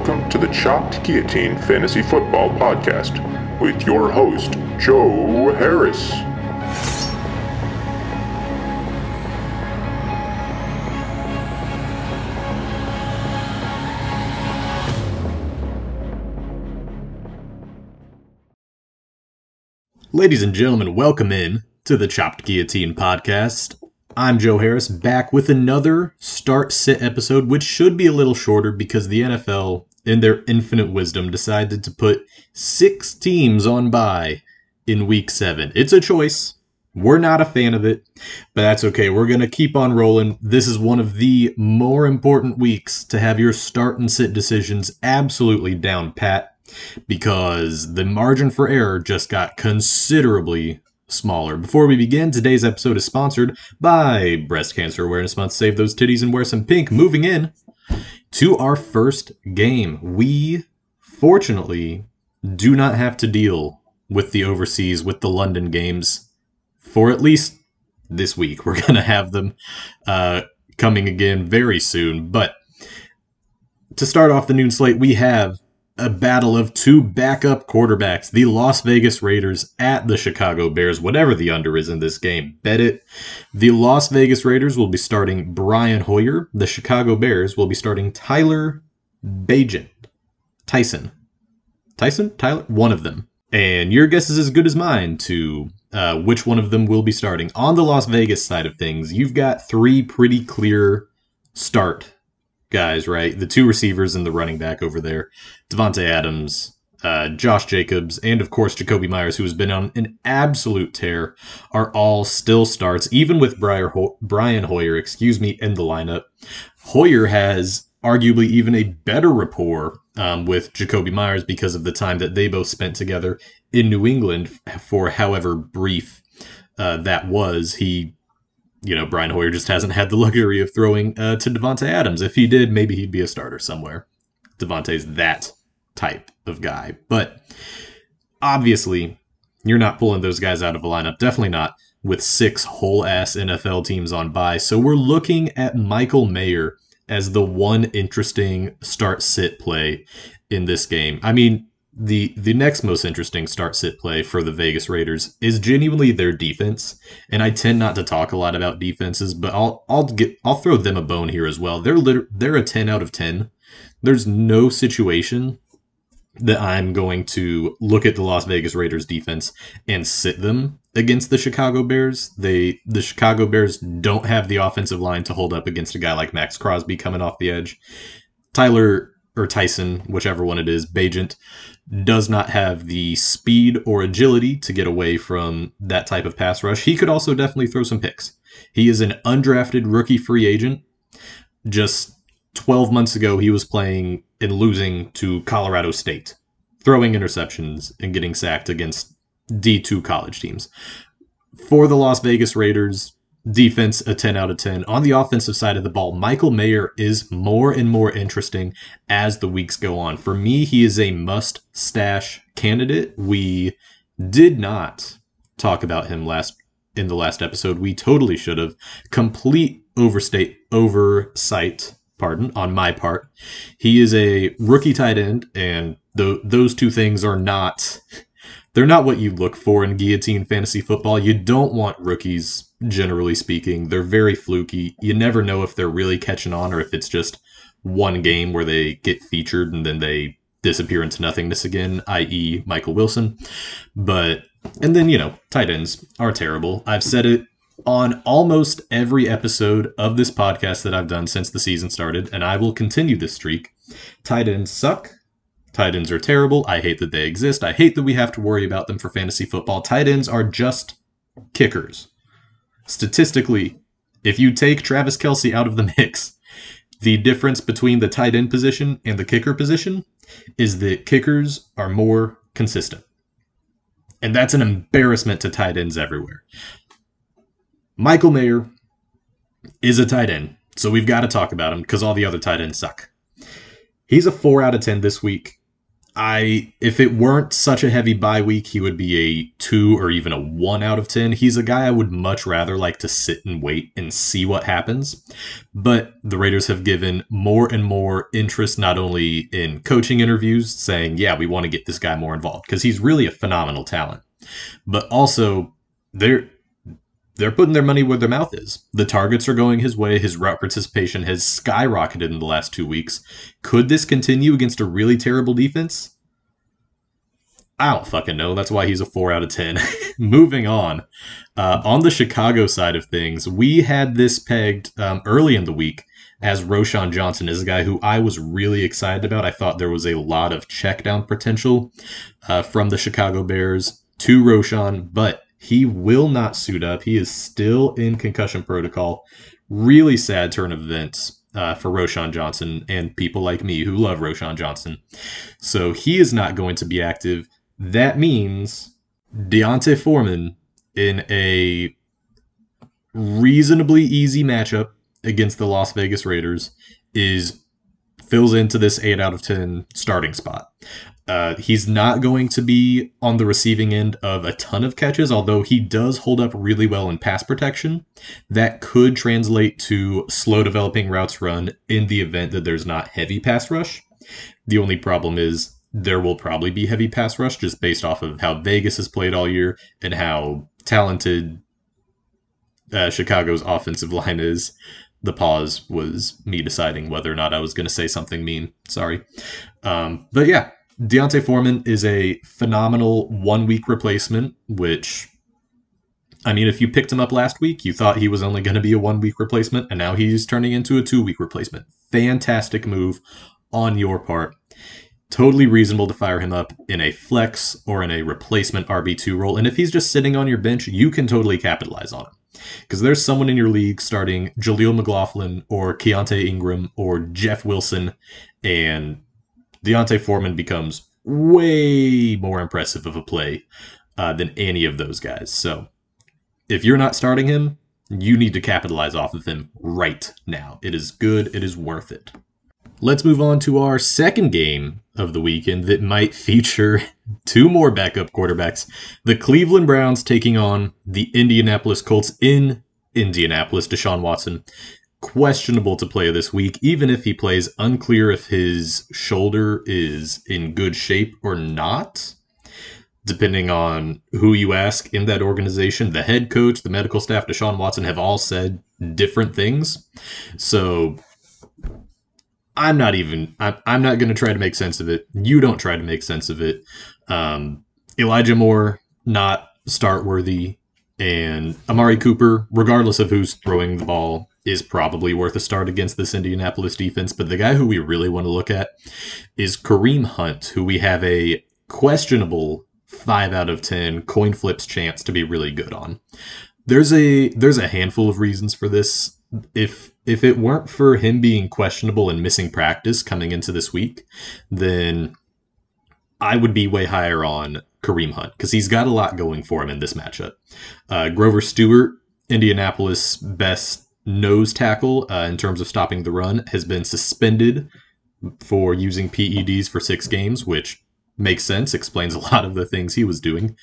Welcome to the Chopped Guillotine Fantasy Football Podcast with your host, Joe Harris. Ladies and gentlemen, welcome in to the Chopped Guillotine Podcast. I'm Joe Harris, back with another start sit episode, which should be a little shorter because the NFL, in their infinite wisdom, decided to put six teams on bye in week seven. It's a choice. We're not a fan of it, but that's okay. We're going to keep on rolling. This is one of the more important weeks to have your start and sit decisions absolutely down pat because the margin for error just got considerably smaller. Before we begin, today's episode is sponsored by Breast Cancer Awareness Month. Save those titties and wear some pink. Moving in to our first game. We fortunately do not have to deal with the overseas, with the London games for at least this week. We're going to have them uh, coming again very soon. But to start off the noon slate, we have a battle of two backup quarterbacks, the Las Vegas Raiders at the Chicago Bears, whatever the under is in this game. Bet it. The Las Vegas Raiders will be starting Brian Hoyer. The Chicago Bears will be starting Tyler Bagent. Tyson. Tyson? Tyler? One of them. And your guess is as good as mine to uh, which one of them will be starting. On the Las Vegas side of things, you've got three pretty clear start guys, right? The two receivers and the running back over there, Davante Adams, uh, Josh Jacobs, and of course Jakobi Meyers, who has been on an absolute tear, are all still starts, even with Ho- Brian Hoyer, excuse me, in the lineup. Hoyer has arguably even a better rapport um, with Jakobi Meyers because of the time that they both spent together in New England for however brief uh, that was. He you know, Brian Hoyer just hasn't had the luxury of throwing uh, to Davante Adams. If he did, maybe he'd be a starter somewhere. Davante's that type of guy. But obviously, you're not pulling those guys out of a lineup. Definitely not with six whole ass NFL teams on bye. So we're looking at Michael Mayer as the one interesting start sit play in this game. I mean, the the next most interesting start sit play for the Vegas Raiders is genuinely their defense. And I tend not to talk a lot about defenses, but I'll I'll get I'll throw them a bone here as well. They're they're a 10 out of 10. There's no situation that I'm going to look at the Las Vegas Raiders defense and sit them against the Chicago Bears. They the Chicago Bears don't have the offensive line to hold up against a guy like Maxx Crosby coming off the edge. Tyler or Tyson, whichever one it is, Bagent, does not have the speed or agility to get away from that type of pass rush. He could also definitely throw some picks. He is an undrafted rookie free agent. Just 12 months ago, he was playing and losing to Colorado State, throwing interceptions and getting sacked against D2 college teams. For the Las Vegas Raiders, defense a 10 out of 10. On the offensive side of the ball, Michael Mayer is more and more interesting as the weeks go on. For me, he is a must stash candidate. We did not talk about him last in the last episode. We totally should have. Complete overstate oversight, pardon, on my part. He is a rookie tight end and th- those two things are not they're not what you look for in guillotine fantasy football. You don't want rookies generally speaking. They're very fluky. You never know if they're really catching on or if it's just one game where they get featured and then they disappear into nothingness again, i.e., Michael Wilson. But, and then, you know, tight ends are terrible. I've said it on almost every episode of this podcast that I've done since the season started, and I will continue this streak. Tight ends suck. Tight ends are terrible. I hate that they exist. I hate that we have to worry about them for fantasy football. Tight ends are just kickers statistically, if you take Travis Kelce out of the mix, the difference between the tight end position and the kicker position is that kickers are more consistent. And that's an embarrassment to tight ends everywhere. Michael Mayer is a tight end, so we've got to talk about him because all the other tight ends suck. He's a 4 out of 10 this week. I if it weren't such a heavy bye week, he would be a two or even a one out of ten. He's a guy I would much rather like to sit and wait and see what happens. But the Raiders have given more and more interest not only in coaching interviews, saying, yeah, we want to get this guy more involved, because he's really a phenomenal talent. But also they're they're putting their money where their mouth is. The targets are going his way. His route participation has skyrocketed in the last two weeks. Could this continue against a really terrible defense? I don't fucking know. That's why he's a 4 out of 10. Moving on. Uh, on the Chicago side of things, we had this pegged um, early in the week as Roschon Johnson is a guy who I was really excited about. I thought there was a lot of check down potential uh, from the Chicago Bears to Roschon, but he will not suit up. He is still in concussion protocol. Really sad turn of events uh, for Roschon Johnson and people like me who love Roschon Johnson. So he is not going to be active. That means D'Onta Foreman in a reasonably easy matchup against the Las Vegas Raiders is fills into this 8 out of 10 starting spot. Uh, he's not going to be on the receiving end of a ton of catches, although he does hold up really well in pass protection. That could translate to slow developing routes run in the event that there's not heavy pass rush. The only problem is there will probably be heavy pass rush just based off of how Vegas has played all year and how talented uh, Chicago's offensive line is. The pause was me deciding whether or not I was going to say something mean. Sorry. Um, but yeah, D'Onta Foreman is a phenomenal one week replacement, which, I mean, if you picked him up last week, you thought he was only going to be a one week replacement, and now he's turning into a two week replacement. Fantastic move on your part. Totally reasonable to fire him up in a flex or in a replacement RB2 role. And if he's just sitting on your bench, you can totally capitalize on him. Because there's someone in your league starting Jaleel McLaughlin or Keaontay Ingram or Jeff Wilson, and D'Onta Foreman becomes way more impressive of a play uh, than any of those guys. So if you're not starting him, you need to capitalize off of him right now. It is good, it is worth it. Let's move on to our second game of the weekend that might feature two more backup quarterbacks. The Cleveland Browns taking on the Indianapolis Colts in Indianapolis, Deshaun Watson questionable to play this week, even if he plays. Unclear if his shoulder is in good shape or not, depending on who you ask in that organization. The head coach, the medical staff, Deshaun Watson have all said different things. So I'm not even, I'm not going to try to make sense of it. You don't try to make sense of it. Um, Elijah Moore, not start worthy. And Amari Cooper, regardless of who's throwing the ball, is probably worth a start against this Indianapolis defense. But the guy who we really want to look at is Kareem Hunt, who we have a questionable five out of ten coin flips chance to be really good on. There's a there's a handful of reasons for this. If if it weren't for him being questionable and missing practice coming into this week, then I would be way higher on Kareem Hunt because he's got a lot going for him in this matchup. Uh, Grover Stewart, Indianapolis' best nose tackle uh, in terms of stopping the run has been suspended for using PEDs for six games, which makes sense, explains a lot of the things he was doing.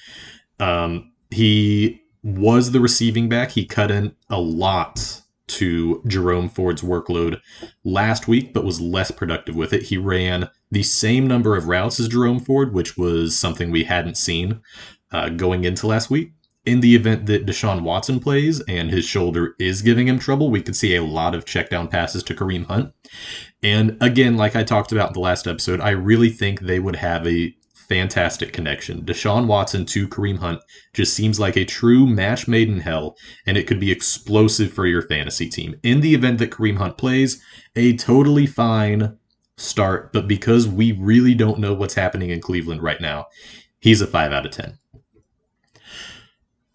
Um, he was the receiving back. He cut in a lot to Jerome Ford's workload last week, but was less productive with it. He ran the same number of routes as Jerome Ford, which was something we hadn't seen uh, going into last week in the event that Deshaun Watson plays and his shoulder is giving him trouble, we could see a lot of check down passes to Kareem Hunt. And again, like I talked about in the last episode, I really think they would have a fantastic connection. Deshaun Watson to Kareem Hunt just seems like a true match made in hell, and it could be explosive for your fantasy team. In the event that Kareem Hunt plays, a totally fine start, but because we really don't know what's happening in Cleveland right now, he's a 5 out of 10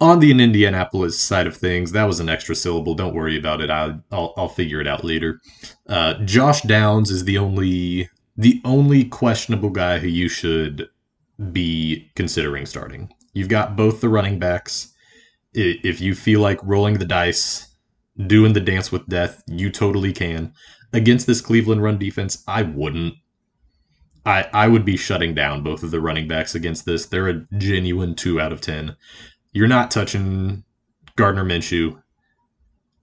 on the Indianapolis side of things, that was an extra syllable. Don't worry about it. I, will I'll figure it out later. Uh, Josh Downs is the only the only questionable guy who you should be considering starting. You've got both the running backs. If you feel like rolling the dice, doing the dance with death, you totally can. Against this Cleveland run defense, I wouldn't. I, I would be shutting down both of the running backs against this. They're a genuine two out of ten. You're not touching Gardner Minshew.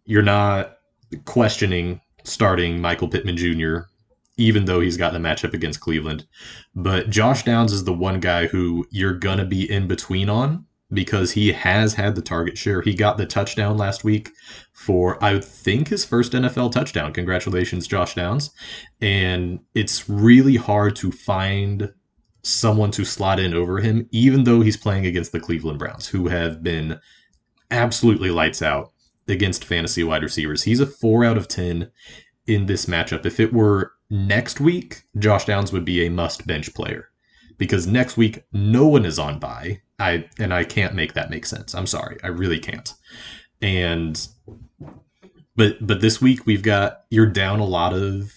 You're not questioning starting Michael Pittman Jr., even though he's got the matchup against Cleveland. But Josh Downs is the one guy who you're gonna be in between on because he has had the target share. He got the touchdown last week for, I think, his first NFL touchdown. Congratulations, Josh Downs. And it's really hard to find someone to slot in over him, even though he's playing against the Cleveland Browns, who have been absolutely lights out against fantasy wide receivers. He's a four out of 10 in this matchup. If it were next week, Josh Downs would be a must bench player because next week no one is on bye. I and I can't make that make sense. I'm sorry. I really can't. And but but this week we've got you're down a lot of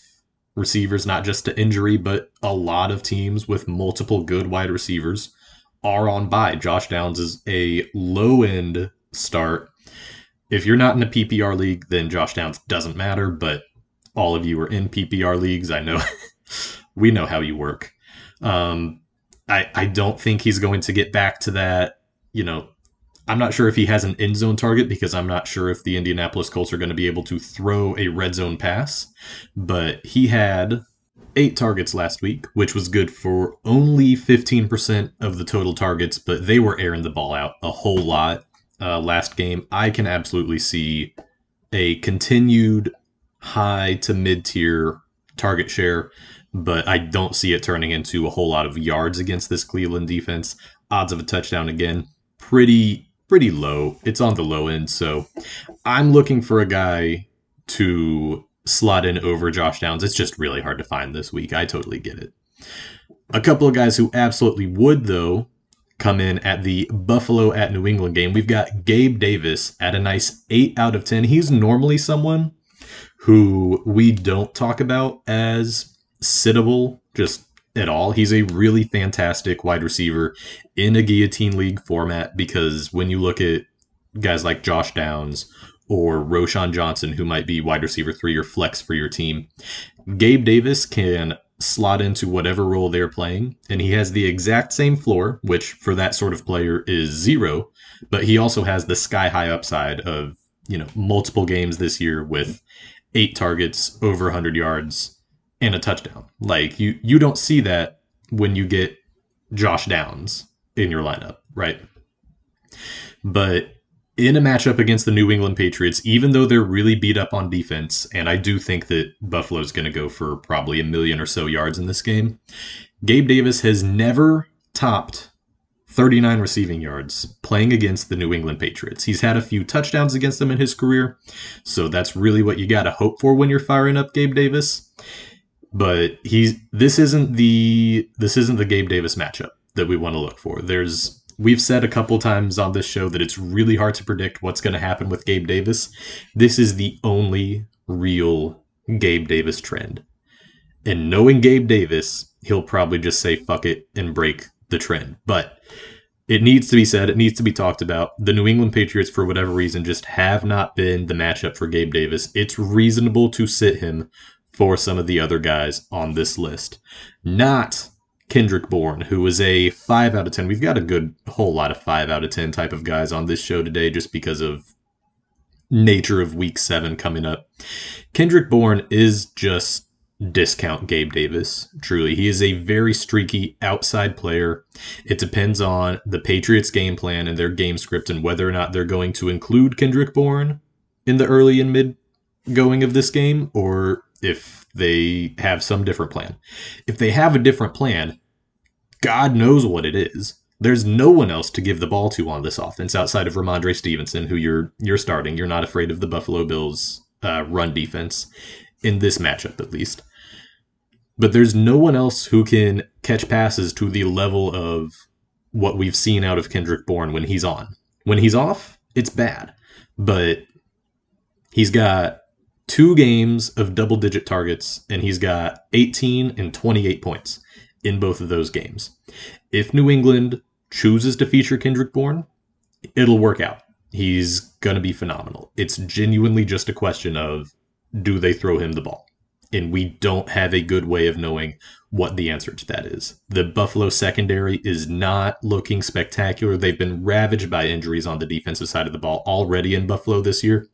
receivers not just to injury but a lot of teams with multiple good wide receivers are on bye. Josh Downs is a low end start. If you're not in a PPR league, then Josh Downs doesn't matter, but all of you are in PPR leagues. I know we know how you work. Um, I, I don't think he's going to get back to that. You know, I'm not sure if he has an end zone target because I'm not sure if the Indianapolis Colts are going to be able to throw a red zone pass. But he had eight targets last week, which was good for only 15% of the total targets, but they were airing the ball out a whole lot uh, last game. I can absolutely see a continued high to mid tier target share but I don't see it turning into a whole lot of yards against this Cleveland defense. Odds of a touchdown again, pretty pretty low. It's on the low end, so I'm looking for a guy to slot in over Josh Downs. It's just really hard to find this week. I totally get it. A couple of guys who absolutely would though come in at the Buffalo at New England game. We've got Gabe Davis at a nice 8 out of 10. He's normally someone who we don't talk about as sittable just at all. He's a really fantastic wide receiver in a guillotine league format because when you look at guys like Josh Downs or Roschon Johnson, who might be wide receiver three or flex for your team, Gabe Davis can slot into whatever role they're playing, and he has the exact same floor, which for that sort of player is zero, but he also has the sky high upside of, you know, multiple games this year with eight targets, over 100 yards, and a touchdown. Like you you don't see that when you get Josh Downs in your lineup, right? But in a matchup against the New England Patriots, even though they're really beat up on defense, and I do think that Buffalo's going to go for probably a million or so yards in this game, Gabe Davis has never topped 39 receiving yards playing against the New England Patriots. He's had a few touchdowns against them in his career, so that's really what you got to hope for when you're firing up Gabe Davis but he's this isn't the this isn't the Gabe Davis matchup that we want to look for. There's we've said a couple times on this show that it's really hard to predict what's going to happen with Gabe Davis. This is the only real Gabe Davis trend. And knowing Gabe Davis, he'll probably just say fuck it and break the trend. But it needs to be said, it needs to be talked about. The New England Patriots, for whatever reason, just have not been the matchup for Gabe Davis. It's reasonable to sit him for some of the other guys on this list. Not Kendrick Bourne, who was a 5 out of 10. We've got a good whole lot of 5 out of 10 type of guys on this show today just because of nature of week 7 coming up. Kendrick Bourne is just discount Gabe Davis. Truly, he is a very streaky outside player. It depends on the Patriots game plan and their game script and whether or not they're going to include Kendrick Bourne in the early and mid going of this game or if they have some different plan. If they have a different plan, God knows what it is. There's no one else to give the ball to on this offense outside of Rhamondre Stevenson, who you're you're starting. You're not afraid of the Buffalo Bills uh, run defense in this matchup, at least. But there's no one else who can catch passes to the level of what we've seen out of Kendrick Bourne when he's on. When he's off, it's bad. But he's got two games of double digit targets, and he's got 18 and 28 points in both of those games. If New England chooses to feature Kendrick Bourne, it'll work out. He's going to be phenomenal. It's genuinely just a question of do they throw him the ball? And we don't have a good way of knowing what the answer to that is. The Buffalo secondary is not looking spectacular. They've been ravaged by injuries on the defensive side of the ball already in Buffalo this year.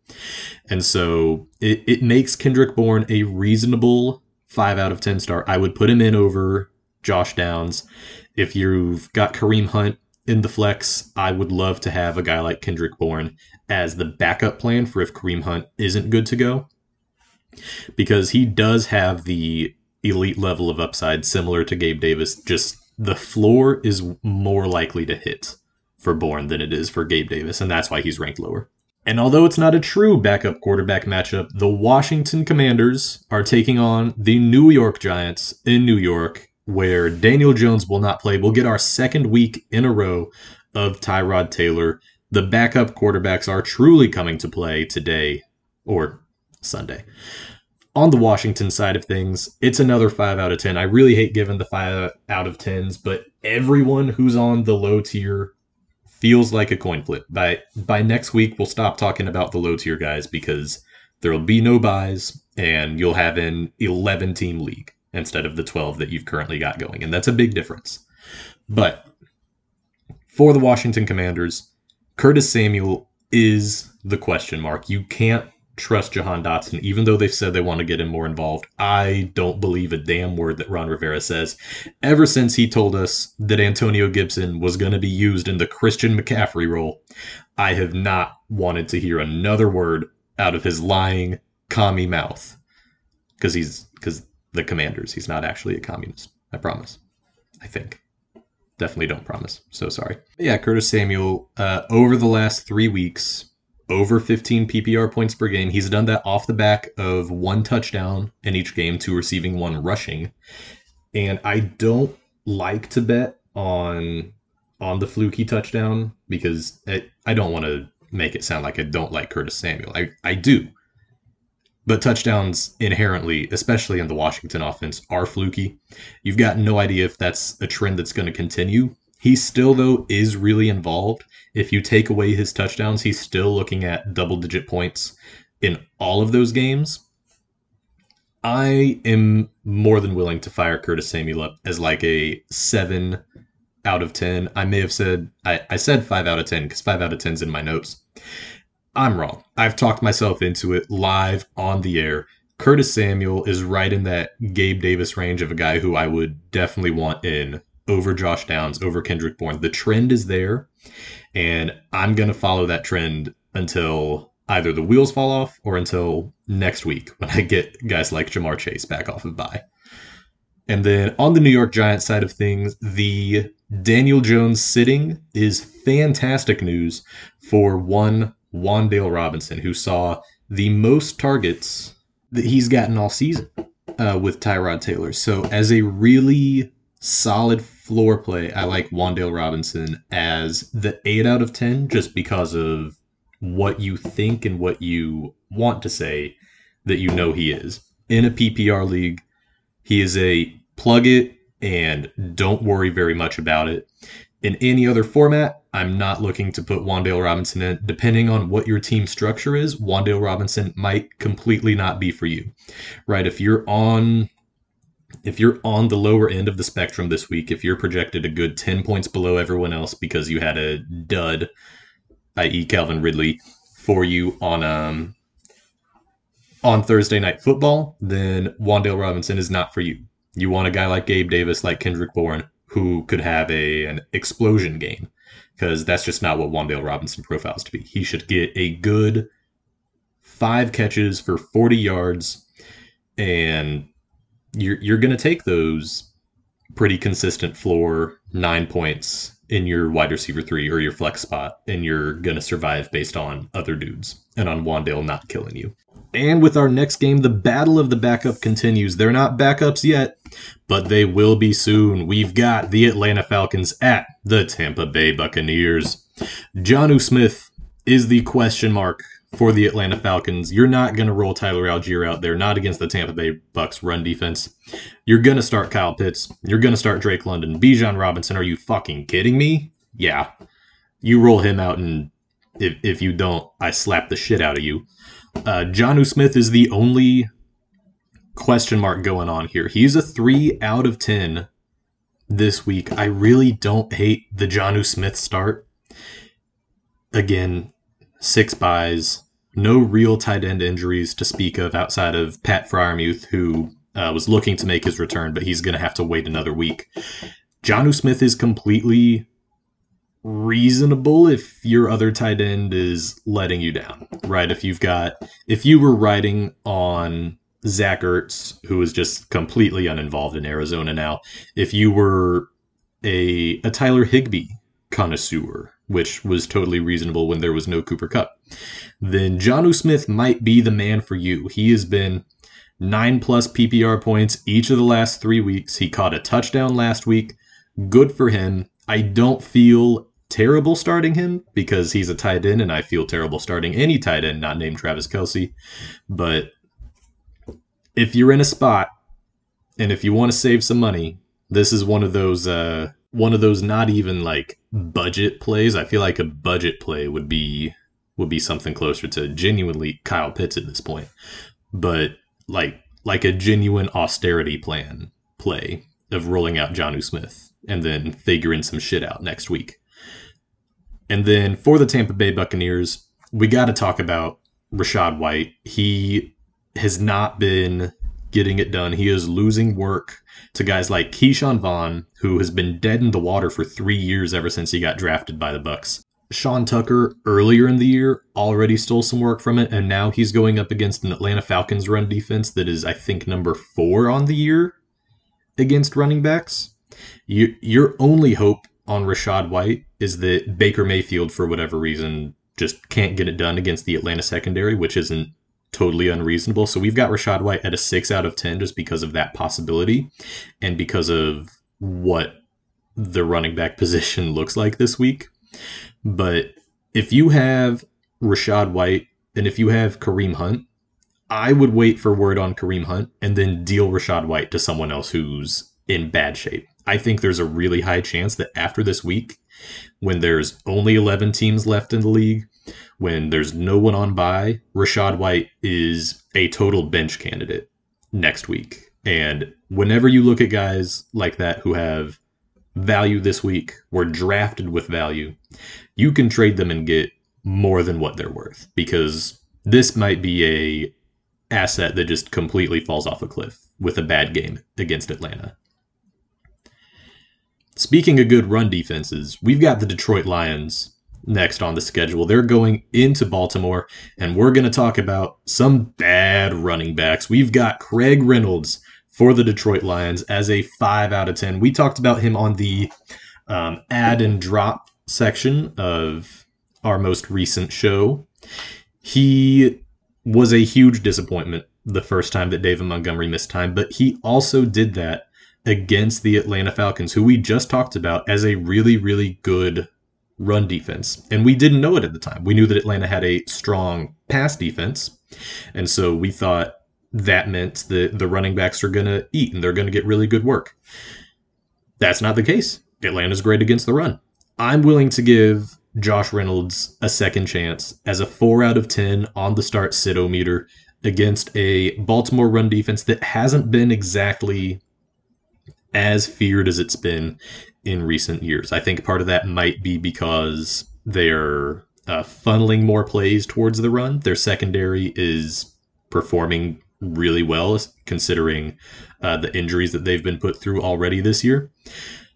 And so it, it makes Kendrick Bourne a reasonable 5 out of 10 star. I would put him in over Josh Downs. If you've got Kareem Hunt in the flex, I would love to have a guy like Kendrick Bourne as the backup plan for if Kareem Hunt isn't good to go. Because he does have the elite level of upside similar to Gabe Davis. Just the floor is more likely to hit for Bourne than it is for Gabe Davis, and that's why he's ranked lower. And although it's not a true backup quarterback matchup, the Washington Commanders are taking on the New York Giants in New York, where Daniel Jones will not play. We'll get our second week in a row of Tyrod Taylor. The backup quarterbacks are truly coming to play today or Sunday on the Washington side of things, it's another 5 out of 10. I really hate giving the 5 out of 10s, but everyone who's on the low tier feels like a coin flip. By by next week we'll stop talking about the low tier guys because there'll be no buys and you'll have an 11 team league instead of the 12 that you've currently got going. And that's a big difference. But for the Washington Commanders, Curtis Samuel is the question mark. You can't trust Jahan Dotson, even though they've said they want to get him more involved. I don't believe a damn word that Ron Rivera says. Ever since he told us that Antonio Gibson was going to be used in the Christian McCaffrey role, I have not wanted to hear another word out of his lying commie mouth. Because he's because the commanders, he's not actually a communist. I promise. I think. Definitely don't promise. So sorry. yeah, Curtis Samuel, uh, over the last three weeks, over 15 PPR points per game. He's done that off the back of one touchdown in each game to receiving one rushing. And I don't like to bet on on the fluky touchdown because I don't want to make it sound like I don't like Curtis Samuel. I, I do. But touchdowns inherently, especially in the Washington offense, are fluky. You've got no idea if that's a trend that's going to continue. He still, though, is really involved. If you take away his touchdowns, he's still looking at double digit points in all of those games. I am more than willing to fire Curtis Samuel up as like a seven out of 10. I may have said, I, I said five out of 10 because five out of 10 is in my notes. I'm wrong. I've talked myself into it live on the air. Curtis Samuel is right in that Gabe Davis range of a guy who I would definitely want in over Josh Downs, over Kendrick Bourne. The trend is there, and I'm going to follow that trend until either the wheels fall off or until next week when I get guys like Ja'Marr Chase back off of bye. And then on the New York Giants side of things, the Daniel Jones sitting is fantastic news for one Wan'Dale Robinson, who saw the most targets that he's gotten all season uh, with Tyrod Taylor. So, as a really solid floor play, I like Wan'Dale Robinson as the 8 out of 10 just because of what you think and what you want to say that you know he is. In a PPR league, he is a plug it and don't worry very much about it. In any other format, I'm not looking to put Wan'Dale Robinson in. Depending on what your team structure is, Wan'Dale Robinson might completely not be for you. Right? If you're on if you're on the lower end of the spectrum this week, if you're projected a good 10 points below everyone else because you had a dud, i.e. Calvin Ridley, for you on um on Thursday night football, then Wan'Dale Robinson is not for you. You want a guy like Gabe Davis, like Kendrick Bourne, who could have a an explosion game. Because that's just not what Wan'Dale Robinson profiles to be. He should get a good five catches for 40 yards and you're you're going to take those pretty consistent floor nine points in your wide receiver three or your flex spot, and you're going to survive based on other dudes and on Wan'Dale not killing you. And with our next game, the battle of the backup continues. They're not backups yet, but they will be soon. We've got the Atlanta Falcons at the Tampa Bay Buccaneers. Jonnu Smith is the question mark for the Atlanta Falcons. You're not going to roll Tyler Allgeier out there, not against the Tampa Bay Bucks run defense. You're going to start Kyle Pitts. You're going to start Drake London. Bijan Robinson, are you fucking kidding me? Yeah. You roll him out, and if, if you don't, I slap the shit out of you. Uh, Jonnu Smith is the only question mark going on here. He's a three out of 10 this week. I really don't hate the Jonnu Smith start. Again, six buys, no real tight end injuries to speak of outside of Pat Freiermuth, who uh, was looking to make his return, but he's going to have to wait another week. Jonnu Smith is completely reasonable if your other tight end is letting you down, right? If you've got, if you were riding on Zach Ertz, who is just completely uninvolved in Arizona now, if you were a, a Tyler Higbee connoisseur, which was totally reasonable when there was no Cooper Kupp, then Jonnu Smith might be the man for you. He has been nine plus PPR points each of the last three weeks. He caught a touchdown last week. Good for him. I don't feel terrible starting him because he's a tight end, and I feel terrible starting any tight end not named Travis Kelce. But if you're in a spot and if you want to save some money, this is one of those uh one of those not even like budget plays. I feel like a budget play would be would be something closer to genuinely Kyle Pitts at this point. But like like a genuine austerity plan play of rolling out Jonnu Smith and then figuring some shit out next week. And then for the Tampa Bay Buccaneers, we got to talk about Rashad White. He has not been getting it done. He is losing work to guys like Ke'Shawn Vaughn, who has been dead in the water for three years ever since he got drafted by the Bucks. Sean Tucker earlier in the year already stole some work from it, and now he's going up against an Atlanta Falcons run defense that is, I think, number four on the year against running backs. You, your only hope on Rachaad White is that Baker Mayfield, for whatever reason, just can't get it done against the Atlanta secondary, which isn't totally unreasonable. So we've got Rachaad White at a six out of 10 just because of that possibility and because of what the running back position looks like this week. But if you have Rachaad White and if you have Kareem Hunt, I would wait for word on Kareem Hunt and then deal Rachaad White to someone else who's in bad shape. I think there's a really high chance that after this week, when there's only 11 teams left in the league, when there's no one on by, Rachaad White is a total bench candidate next week. And whenever you look at guys like that who have value this week, were drafted with value, you can trade them and get more than what they're worth because this might be a asset that just completely falls off a cliff with a bad game against Atlanta. Speaking of good run defenses, we've got the Detroit Lions next on the schedule. They're going into Baltimore, and we're going to talk about some bad running backs. We've got Craig Reynolds for the Detroit Lions as a 5 out of 10. We talked about him on the um, add and drop section of our most recent show. He was a huge disappointment the first time that David Montgomery missed time, but he also did that against the Atlanta Falcons, who we just talked about as a really, really good run defense. And we didn't know it at the time. We knew that Atlanta had a strong pass defense. And so we thought that meant that the running backs are going to eat and they're going to get really good work. That's not the case. Atlanta's great against the run. I'm willing to give Josh Reynolds a second chance as a 4 out of 10 on the start sitometer against a Baltimore run defense that hasn't been exactly as feared as it's been in recent years. I think part of that might be because they're uh, funneling more plays towards the run. Their secondary is performing really well considering uh, the injuries that they've been put through already this year.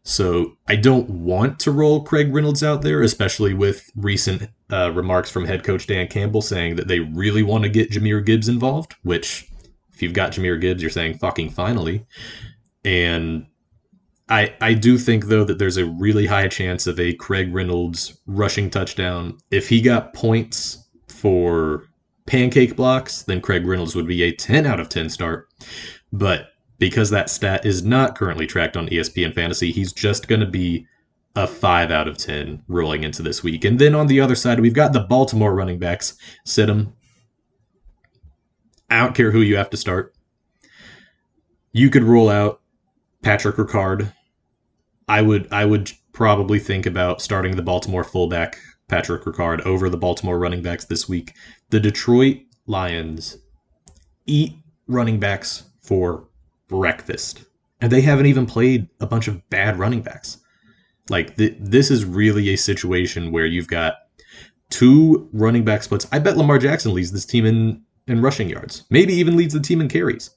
So I don't want to roll Craig Reynolds out there, especially with recent uh, remarks from head coach Dan Campbell saying that they really want to get Jahmyr Gibbs involved, which if you've got Jahmyr Gibbs, you're saying fucking finally. And I I do think though that there's a really high chance of a Craig Reynolds rushing touchdown. If he got points for pancake blocks, then Craig Reynolds would be a 10 out of 10 start. But because that stat is not currently tracked on ESPN Fantasy, he's just going to be a 5 out of 10 rolling into this week. And then on the other side, we've got the Baltimore running backs. Sit them. I don't care who you have to start. You could roll out Patrick Ricard. I would I would probably think about starting the Baltimore fullback Patrick Ricard over the Baltimore running backs this week. The Detroit Lions eat running backs for breakfast. And they haven't even played a bunch of bad running backs. Like, th- this is really a situation where you've got two running back splits. I bet Lamar Jackson leads this team in, in rushing yards, maybe even leads the team in carries.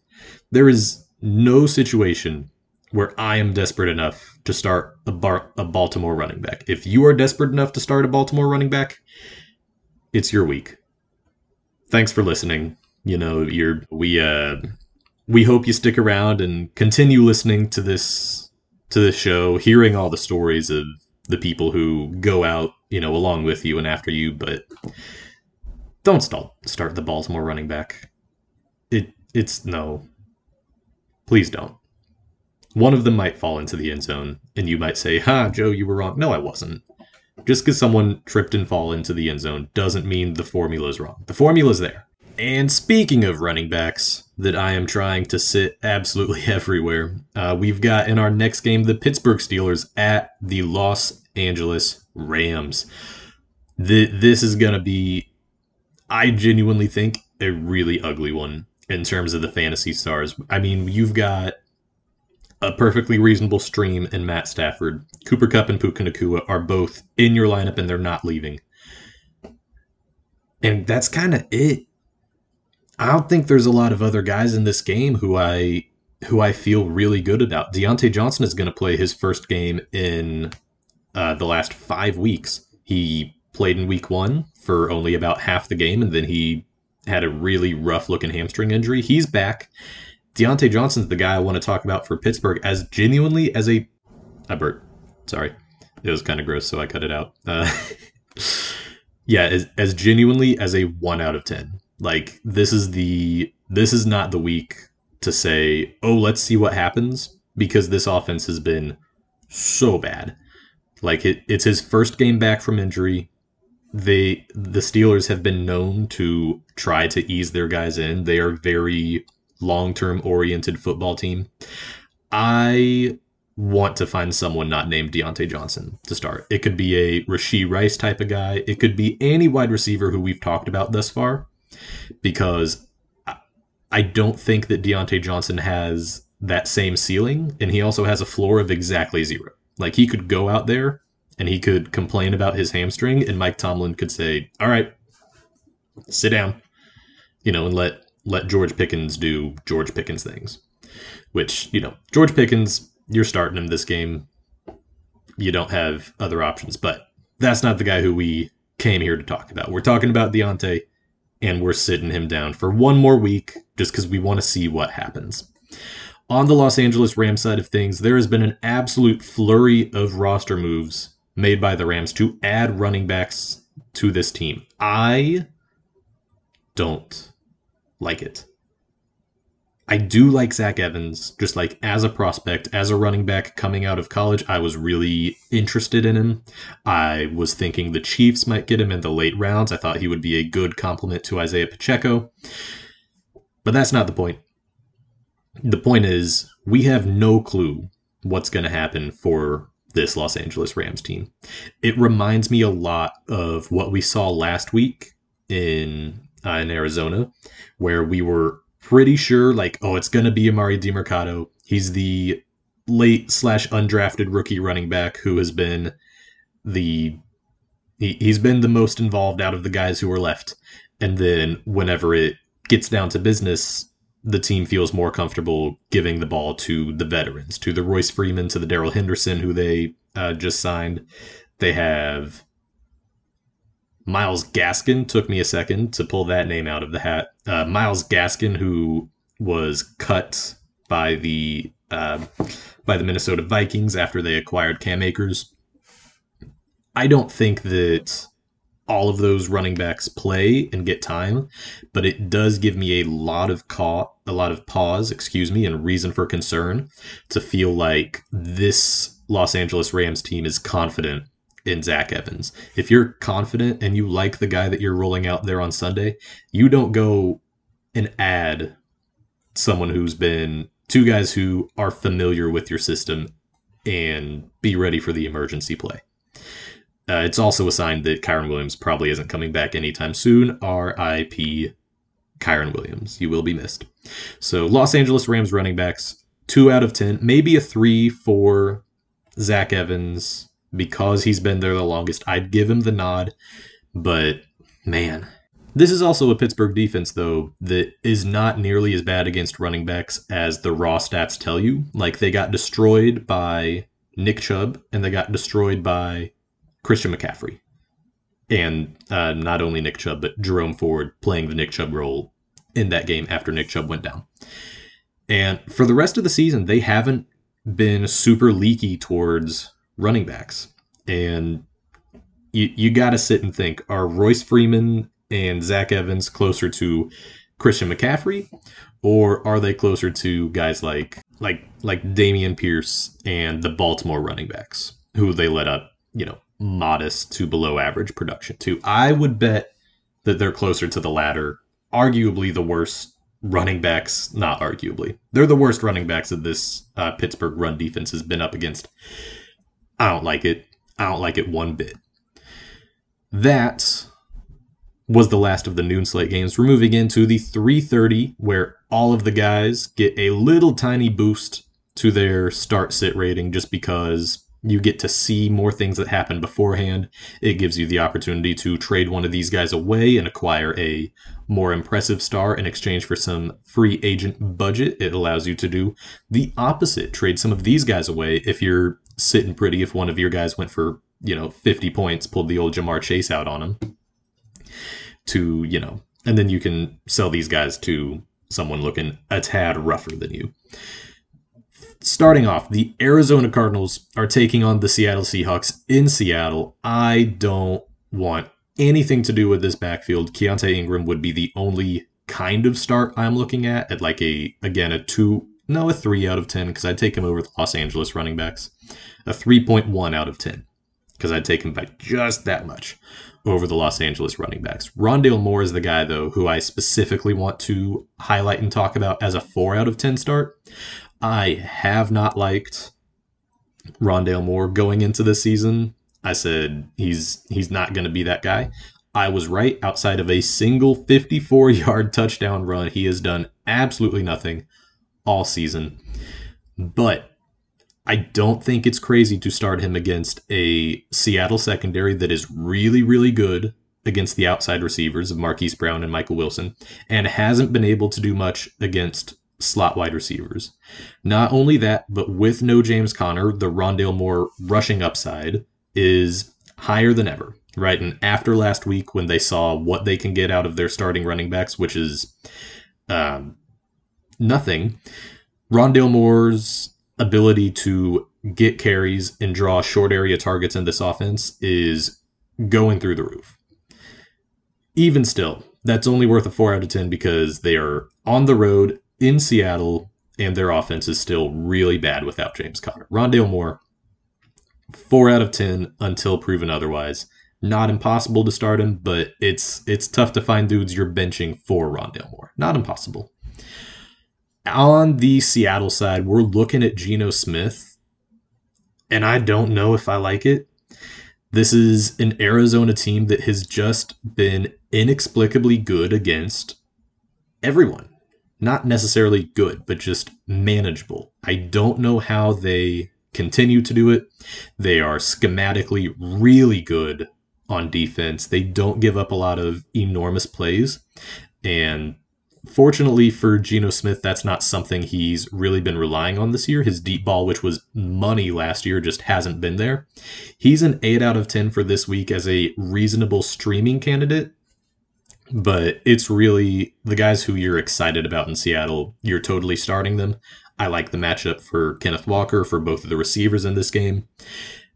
There is no situation where I am desperate enough to start a, bar, a Baltimore running back. If you are desperate enough to start a Baltimore running back, it's your week. Thanks for listening. You know, you're we uh we hope you stick around and continue listening to this to this show, hearing all the stories of the people who go out, you know, along with you and after you, but don't start start the Baltimore running back. It it's no. Please don't. One of them might fall into the end zone, and you might say, "Ha, Joe, you were wrong." No, I wasn't. Just because someone tripped and fall into the end zone doesn't mean the formula is wrong. The formula is there. And speaking of running backs that I am trying to sit absolutely everywhere, uh, we've got in our next game the Pittsburgh Steelers at the Los Angeles Rams. The, this is going to be, I genuinely think, a really ugly one in terms of the fantasy stars. I mean, you've got a perfectly reasonable stream and Matt Stafford. Cooper Kupp and Puka Nacua are both in your lineup and they're not leaving. And that's kind of it. I don't think there's a lot of other guys in this game who I who I feel really good about. Diontae Johnson is going to play his first game in uh, the last five weeks. He played in week one for only about half the game, and then he had a really rough looking hamstring injury. He's back. Diontae Johnson's the guy I want to talk about for Pittsburgh as genuinely as a. I burped. Sorry. It was kind of gross, so I cut it out. Uh, yeah, as, as genuinely as a 1 out of 10. Like this is the this is not the week to say, "Oh, let's see what happens," because this offense has been so bad. Like it, it's his first game back from injury. They the Steelers have been known to try to ease their guys in. They are very long-term oriented football team. I want to find someone not named Diontae Johnson to start. It could be a Rashee Rice type of guy. It could be any wide receiver who we've talked about thus far because I don't think that Diontae Johnson has that same ceiling, and he also has a floor of exactly zero. Like he could go out there and he could complain about his hamstring, and Mike Tomlin could say, "All right, sit down," you know, and let let George Pickens do George Pickens things. Which you know, George Pickens, you're starting him this game. You don't have other options, but that's not the guy who we came here to talk about. We're talking about Diontae and we're sitting him down for one more week just because we want to see what happens. On the Los Angeles Rams side of things, there has been an absolute flurry of roster moves made by the Rams to add running backs to this team. I don't like it. I do like Zach Evans, just like as a prospect, as a running back coming out of college. I was really interested in him. I was thinking the Chiefs might get him in the late rounds. I thought he would be a good complement to Isaiah Pacheco. But that's not the point. The point is, we have no clue what's going to happen for this Los Angeles Rams team. It reminds me a lot of what we saw last week in uh, in Arizona, where we were pretty sure like, oh, it's gonna be Amari Demercado. He's the late slash undrafted rookie running back who has been the he, he's been the most involved out of the guys who are left. And then whenever it gets down to business, the team feels more comfortable giving the ball to the veterans, to the Royce Freeman, to the Darrell Henderson, who they uh, just signed. They have Myles Gaskin took me a second to pull that name out of the hat. Uh, Myles Gaskin, who was cut by the uh, by the Minnesota Vikings after they acquired Cam Akers. I don't think that all of those running backs play and get time, but it does give me a lot of caught a lot of pause, excuse me, and reason for concern to feel like this Los Angeles Rams team is confident in Zach Evans. If you're confident and you like the guy that you're rolling out there on Sunday, you don't go and add someone who's been two guys who are familiar with your system and be ready for the emergency play. Uh, it's also a sign that Kyren Williams probably isn't coming back anytime soon. R.I.P. Kyren Williams. You will be missed. So Los Angeles Rams running backs, two out of ten, maybe a three for Zach Evans because he's been there the longest. I'd give him the nod, but man. This is also a Pittsburgh defense, though, that is not nearly as bad against running backs as the raw stats tell you. Like, they got destroyed by Nick Chubb and they got destroyed by Christian McCaffrey. And uh, not only Nick Chubb, but Jerome Ford playing the Nick Chubb role in that game after Nick Chubb went down. And for the rest of the season, they haven't been super leaky towards running backs. And you, you got to sit and think are Royce Freeman and Zach Evans closer to Christian McCaffrey, or are they closer to guys like like like Dameon Pierce and the Baltimore running backs, who they let up, you know, modest to below average production to? I would bet that they're closer to the latter, arguably the worst running backs, not arguably. They're the worst running backs that this uh, Pittsburgh run defense has been up against. I don't like it. I don't like it one bit. That was the last of the noon slate games. We're moving into the 3:30 where all of the guys get a little tiny boost to their start sit rating just because you get to see more things that happen beforehand. It gives you the opportunity to trade one of these guys away and acquire a more impressive star in exchange for some free agent budget. It allows you to do the opposite, trade some of these guys away if you're sitting pretty if one of your guys went for, you know, 50 points, pulled the old Ja'Marr Chase out on him to, you know, and then you can sell these guys to someone looking a tad rougher than you. Starting off, the Arizona Cardinals are taking on the Seattle Seahawks in Seattle. I don't want anything to do with this backfield. Keaontay Ingram would be the only kind of start I'm looking at at like a again a two no a three out of ten because I'd take him over the Los Angeles running backs. A three point one out of ten because I'd take him by just that much over the Los Angeles running backs. Rondale Moore is the guy, though, who I specifically want to highlight and talk about as a 4 out of 10 start. I have not liked Rondale Moore going into this season. I said he's he's not going to be that guy. I was right. Outside of a single 54 yard touchdown run, he has done absolutely nothing all season. But I don't think it's crazy to start him against a Seattle secondary that is really, really good against the outside receivers of Marquise Brown and Michael Wilson, and hasn't been able to do much against slot wide receivers. Not only that, but with no James Conner, the Rondale Moore rushing upside is higher than ever, right? And after last week, when they saw what they can get out of their starting running backs, which is um, nothing, Rondale Moore's ability to get carries and draw short area targets in this offense is going through the roof. Even still, that's only worth a 4 out of 10 because they are on the road in Seattle and their offense is still really bad without James Conner. Rondale Moore, 4 out of 10 until proven otherwise. Not impossible to start him, but it's it's tough to find dudes you're benching for Rondale Moore. Not impossible on the Seattle side, we're looking at Geno Smith, and I don't know if I like it. This is an Arizona team that has just been inexplicably good against everyone. Not necessarily good, but just manageable. I don't know how they continue to do it. They are schematically really good on defense. They don't give up a lot of enormous plays. And Fortunately for Geno Smith, that's not something he's really been relying on this year. His deep ball, which was money last year, just hasn't been there. He's an 8 out of 10 for this week as a reasonable streaming candidate. But it's really the guys who you're excited about in Seattle, you're totally starting them. I like the matchup for Kenneth Walker for both of the receivers in this game.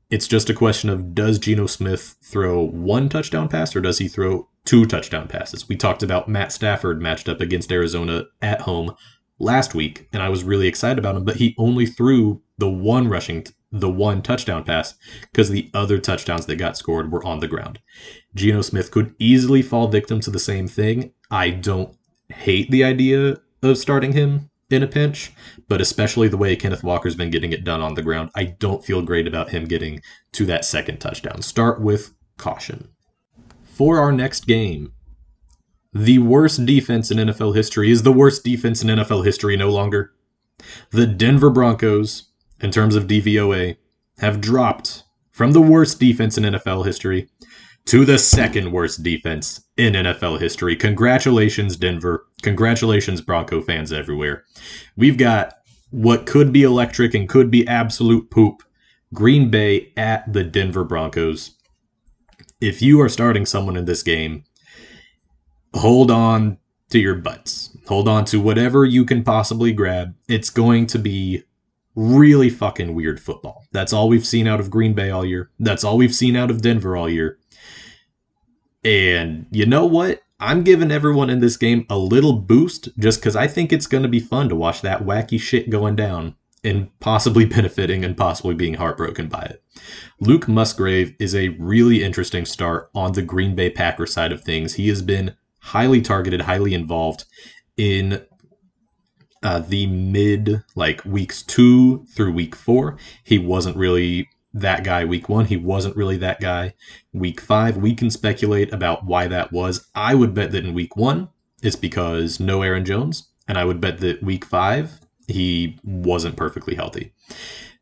It's just a question of does Geno Smith throw one touchdown pass or does he throw two touchdown passes? We talked about Matt Stafford matched up against Arizona at home last week, and I was really excited about him, but he only threw the one rushing, the one touchdown pass because the other touchdowns that got scored were on the ground. Geno Smith could easily fall victim to the same thing. I don't hate the idea of starting him in a pinch, but especially the way Kenneth Walker's been getting it done on the ground, I don't feel great about him getting to that second touchdown. Start with caution. For our next game, the worst defense in NFL history is the worst defense in NFL history no longer. The Denver Broncos, in terms of DVOA, have dropped from the worst defense in NFL history to the second worst defense in NFL history. Congratulations, Denver. Congratulations, Bronco fans everywhere. We've got what could be electric and could be absolute poop. Green Bay at the Denver Broncos. If you are starting someone in this game, hold on to your butts. Hold on to whatever you can possibly grab. It's going to be really fucking weird football. That's all we've seen out of Green Bay all year. That's all we've seen out of Denver all year. And you know what? I'm giving everyone in this game a little boost just because I think it's going to be fun to watch that wacky shit going down and possibly benefiting and possibly being heartbroken by it. Luke Musgrave is a really interesting start on the Green Bay Packers side of things. He has been highly targeted, highly involved in uh, the mid like weeks two through week four. He wasn't really that guy week one. He wasn't really that guy week five. We can speculate about why that was. I would bet that in week one, it's because no Aaron Jones. And I would bet that week five, he wasn't perfectly healthy.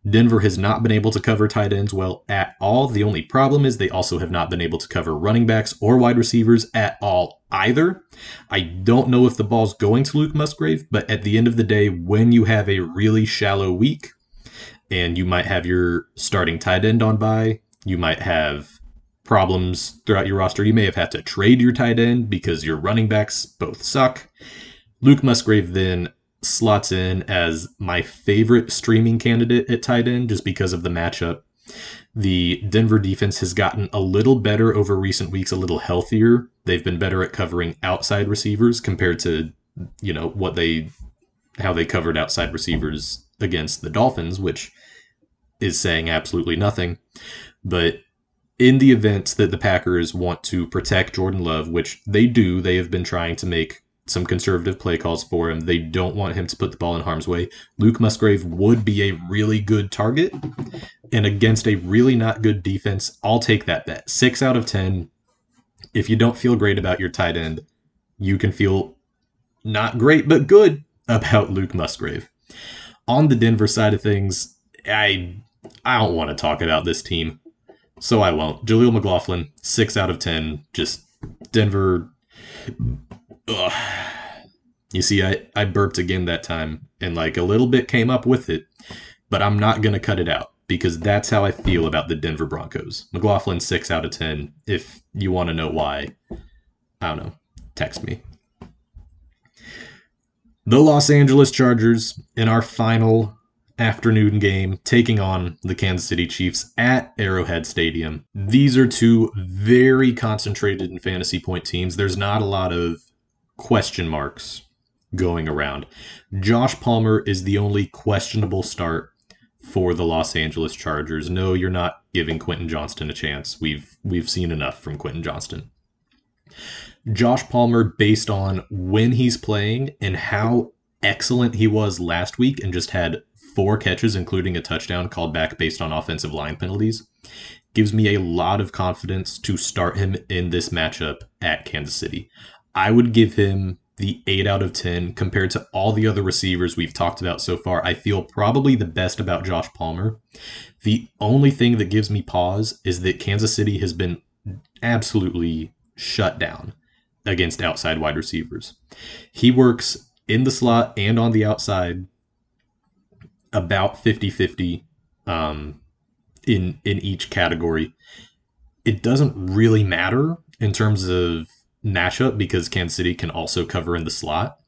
Denver has not been able to cover tight ends well at all. The only problem is they also have not been able to cover running backs or wide receivers at all either. I don't know if the ball's going to Luke Musgrave, but at the end of the day, when you have a really shallow week and you might have your starting tight end on bye, you might have problems throughout your roster. You may have had to trade your tight end because your running backs both suck. Luke Musgrave then slots in as my favorite streaming candidate at tight end just because of the matchup. The Denver defense has gotten a little better over recent weeks, a little healthier. They've been better at covering outside receivers compared to, you know, what they how they covered outside receivers against the Dolphins, which is saying absolutely nothing. But in the event that the Packers want to protect Jordan Love, which they do, they have been trying to make some conservative play calls for him. They don't want him to put the ball in harm's way. Luke Musgrave would be a really good target. And against a really not good defense, I'll take that bet. Six out of 10. If you don't feel great about your tight end, you can feel not great, but good about Luke Musgrave. On the Denver side of things, I I don't want to talk about this team, so I won't. Jaleel McLaughlin, six out of ten. Just Denver Ugh. You see, I, I burped again that time, and like a little bit came up with it, but I'm not going to cut it out because that's how I feel about the Denver Broncos. McLaughlin, 6 out of 10. If you want to know why, I don't know, text me. The Los Angeles Chargers in our final afternoon game taking on the Kansas City Chiefs at Arrowhead Stadium. These are two very concentrated in fantasy point teams. There's not a lot of question marks going around. Josh Palmer is the only questionable start for the Los Angeles Chargers. No, you're not giving Quentin Johnston a chance. We've we've seen enough from Quentin Johnston. Josh Palmer based on when he's playing and how excellent he was last week and just had four catches including a touchdown called back based on offensive line penalties gives me a lot of confidence to start him in this matchup at Kansas City. I would give him the 8 out of 10 compared to all the other receivers we've talked about so far. I feel probably the best about Josh Palmer. The only thing that gives me pause is that Kansas City has been absolutely shut down against outside wide receivers. He works in the slot and on the outside about 50-50 um, in in each category. It doesn't really matter in terms of matchup because Kansas City can also cover in the slot.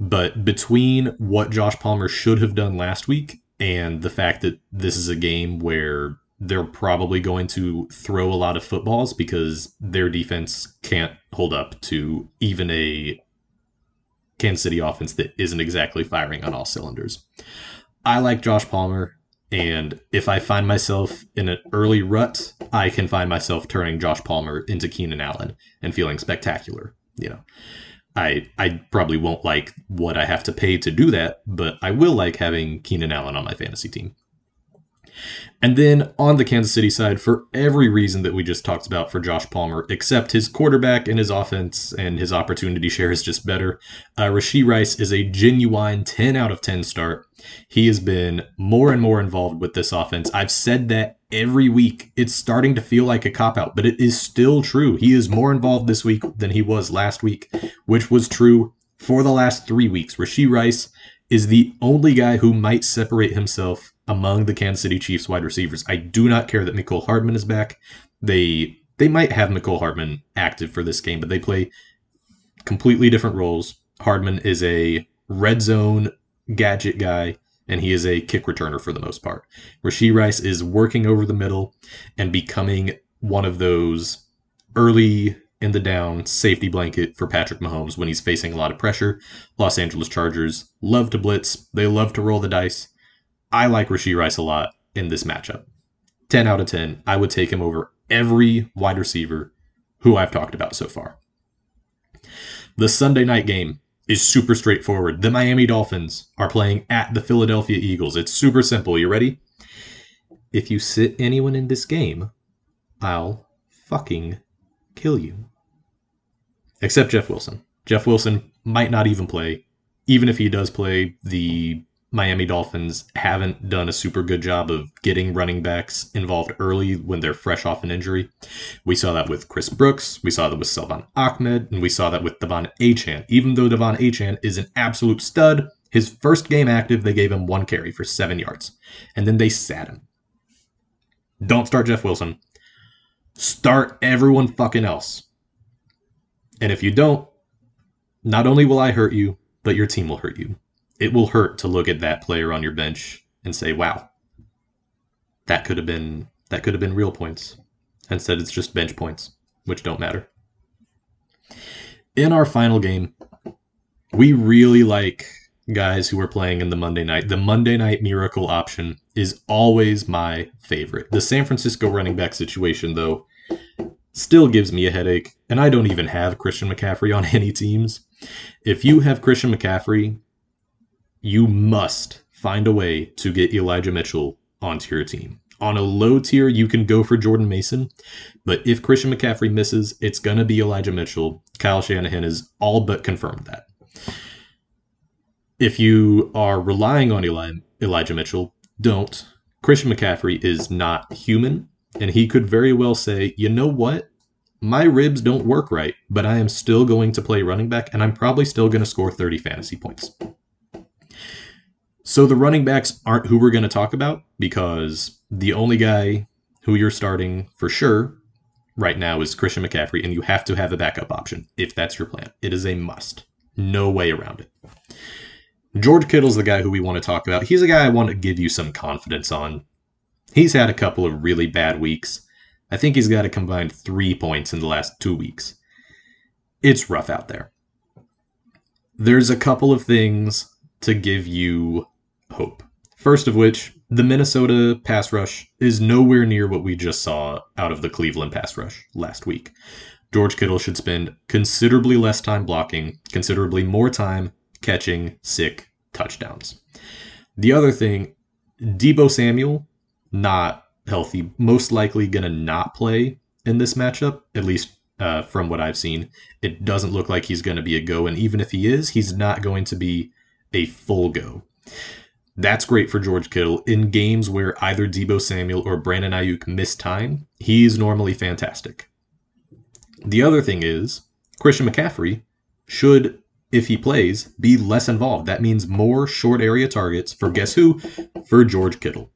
But between what Josh Palmer should have done last week and the fact that this is a game where they're probably going to throw a lot of footballs because their defense can't hold up to even a Kansas City offense that isn't exactly firing on all cylinders. I like Josh Palmer. And if I find myself in an early rut, I can find myself turning Josh Palmer into Keenan Allen and feeling spectacular. You know, I I probably won't like what I have to pay to do that, but I will like having Keenan Allen on my fantasy team. And then on the Kansas City side, for every reason that we just talked about for Josh Palmer, except his quarterback and his offense and his opportunity share is just better, uh, Rashee Rice is a genuine 10 out of 10 start. He has been more and more involved with this offense. I've said that every week. It's starting to feel like a cop out, but it is still true. He is more involved this week than he was last week, which was true for the last three weeks. Rashee Rice is the only guy who might separate himself among the Kansas City Chiefs wide receivers. I do not care that Mecole Hardman is back. They they might have Mecole Hardman active for this game, but they play completely different roles. Hardman is a red zone gadget guy, and he is a kick returner for the most part. Rashee Rice is working over the middle and becoming one of those early in the down safety blanket for Patrick Mahomes when he's facing a lot of pressure. Los Angeles Chargers love to blitz, they love to roll the dice. I like Rashee Rice a lot in this matchup. 10 out of 10. I would take him over every wide receiver who I've talked about so far. The Sunday night game is super straightforward. The Miami Dolphins are playing at the Philadelphia Eagles. It's super simple. You ready? If you sit anyone in this game, I'll fucking kill you. Except Jeff Wilson. Jeff Wilson might not even play. Even if he does play, the Miami Dolphins haven't done a super good job of getting running backs involved early when they're fresh off an injury. We saw that with Chris Brooks, we saw that with Salvon Ahmed, and we saw that with De'Von Achane. Even though De'Von Achane is an absolute stud, his first game active, they gave him one carry for seven yards, and then they sat him. Don't start Jeff Wilson. Start everyone fucking else. And if you don't, not only will I hurt you, but your team will hurt you it will hurt to look at that player on your bench and say, "Wow, that could have been that could have been real points." Instead, it's just bench points, which don't matter. In our final game, we really like guys who are playing in the Monday night. The Monday night miracle option is always my favorite. The San Francisco running back situation, though, still gives me a headache, and I don't even have Christian McCaffrey on any teams. If you have Christian McCaffrey, you must find a way to get Elijah Mitchell onto your team. On a low tier, you can go for Jordan Mason, but if Christian McCaffrey misses, it's going to be Elijah Mitchell. Kyle Shanahan has all but confirmed that. If you are relying on Eli- Elijah Mitchell, don't. Christian McCaffrey is not human, and he could very well say, you know what? My ribs don't work right, but I am still going to play running back, and I'm probably still going to score 30 fantasy points. So the running backs aren't who we're going to talk about because the only guy who you're starting for sure right now is Christian McCaffrey, and you have to have a backup option if that's your plan. It is a must. No way around it. George Kittle's the guy who we want to talk about. He's a guy I want to give you some confidence on. He's had a couple of really bad weeks. I think he's got a combined three points in the last two weeks. It's rough out there. There's a couple of things to give you hope. First of which, the Minnesota pass rush is nowhere near what we just saw out of the Cleveland pass rush last week. George Kittle should spend considerably less time blocking, considerably more time catching sick touchdowns. The other thing, Deebo Samuel, not healthy, most likely going to not play in this matchup, at least uh, from what I've seen. It doesn't look like he's going to be a go, and even if he is, he's not going to be a full go. That's great for George Kittle. In games where either Deebo Samuel or Brandon Aiyuk miss time, he's normally fantastic. The other thing is, Christian McCaffrey should, if he plays, be less involved. That means more short area targets for guess who? For George Kittle.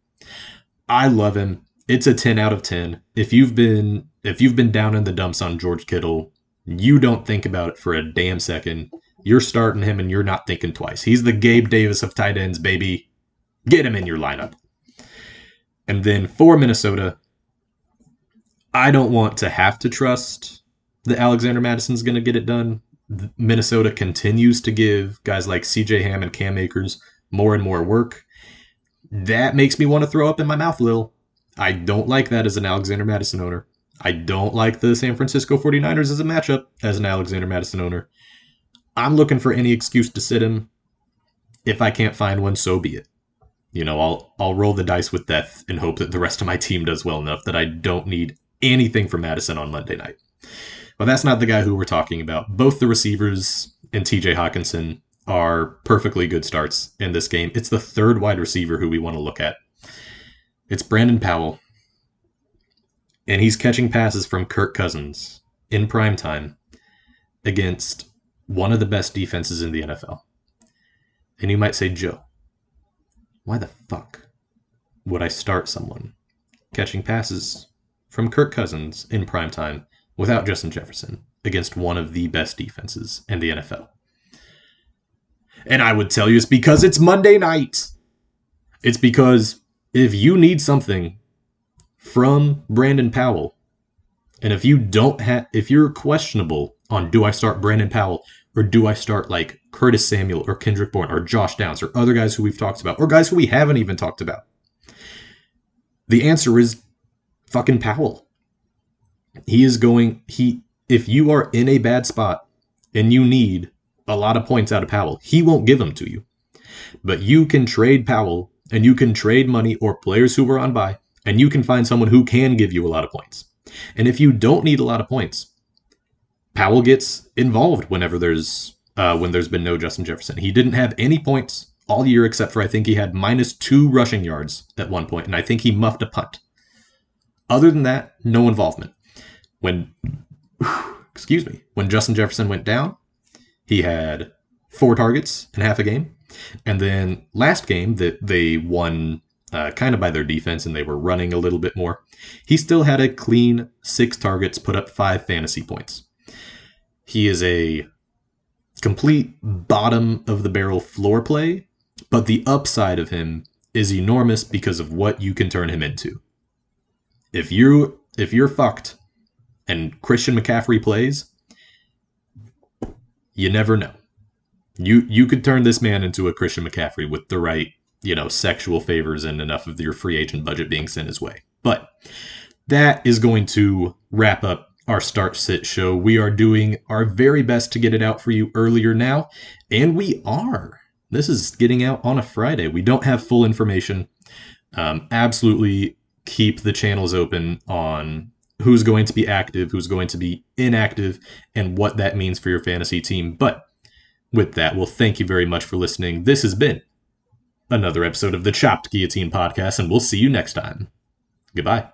I love him. It's a 10 out of 10. If you've been if you've been down in the dumps on George Kittle, you don't think about it for a damn second. You're starting him and you're not thinking twice. He's the Gabe Davis of tight ends, baby. Get him in your lineup. And then for Minnesota, I don't want to have to trust that Alexander Mattison's going to get it done. Minnesota continues to give guys like CJ Ham and Cam Akers more and more work. That makes me want to throw up in my mouth little. I don't like that as an Alexander Mattison owner. I don't like the San Francisco 49ers as a matchup as an Alexander Mattison owner. I'm looking for any excuse to sit him. If I can't find one, so be it. You know, I'll I'll roll the dice with death and hope that the rest of my team does well enough that I don't need anything from Mattison on Monday night. But that's not the guy who we're talking about. Both the receivers and TJ Hockenson are perfectly good starts in this game. It's the third wide receiver who we want to look at. It's Brandon Powell. And he's catching passes from Kirk Cousins in prime time against one of the best defenses in the NFL. And you might say, Joe, why the fuck would I start someone catching passes from Kirk Cousins in prime time without Justin Jefferson against one of the best defenses in the NFL? And I would tell you it's because it's Monday night. It's because if you need something from Brandon Powell, and if you don't have, if you're questionable on do I start Brandon Powell or do I start like Curtis Samuel or Kendrick Bourne or Josh Downs or other guys who we've talked about or guys who we haven't even talked about, the answer is fucking Powell. He is going, he, if you are in a bad spot and you need a lot of points out of Powell. He won't give them to you. But you can trade Powell and you can trade money or players who were on bye and you can find someone who can give you a lot of points. And if you don't need a lot of points, Powell gets involved whenever there's uh, when there's been no Justin Jefferson. He didn't have any points all year except for I think he had minus two rushing yards at one point, and I think he muffed a punt. Other than that, no involvement. When excuse me, when Justin Jefferson went down, he had four targets in half a game. And then last game that they won uh, kind of by their defense and they were running a little bit more, he still had a clean six targets, put up five fantasy points. He is a complete bottom of the barrel floor play, but the upside of him is enormous because of what you can turn him into. If you if you're fucked and Christian McCaffrey plays, you never know. You you could turn this man into a Christian McCaffrey with the right, you know, sexual favors and enough of your free agent budget being sent his way. But that is going to wrap up our start sit show. We are doing our very best to get it out for you earlier now, and we are. This is getting out on a Friday. We don't have full information. Um, absolutely keep the channels open on who's going to be active, who's going to be inactive, and what that means for your fantasy team. But with that, well, thank you very much for listening. This has been another episode of the Chopped Guillotine Podcast, and we'll see you next time. Goodbye.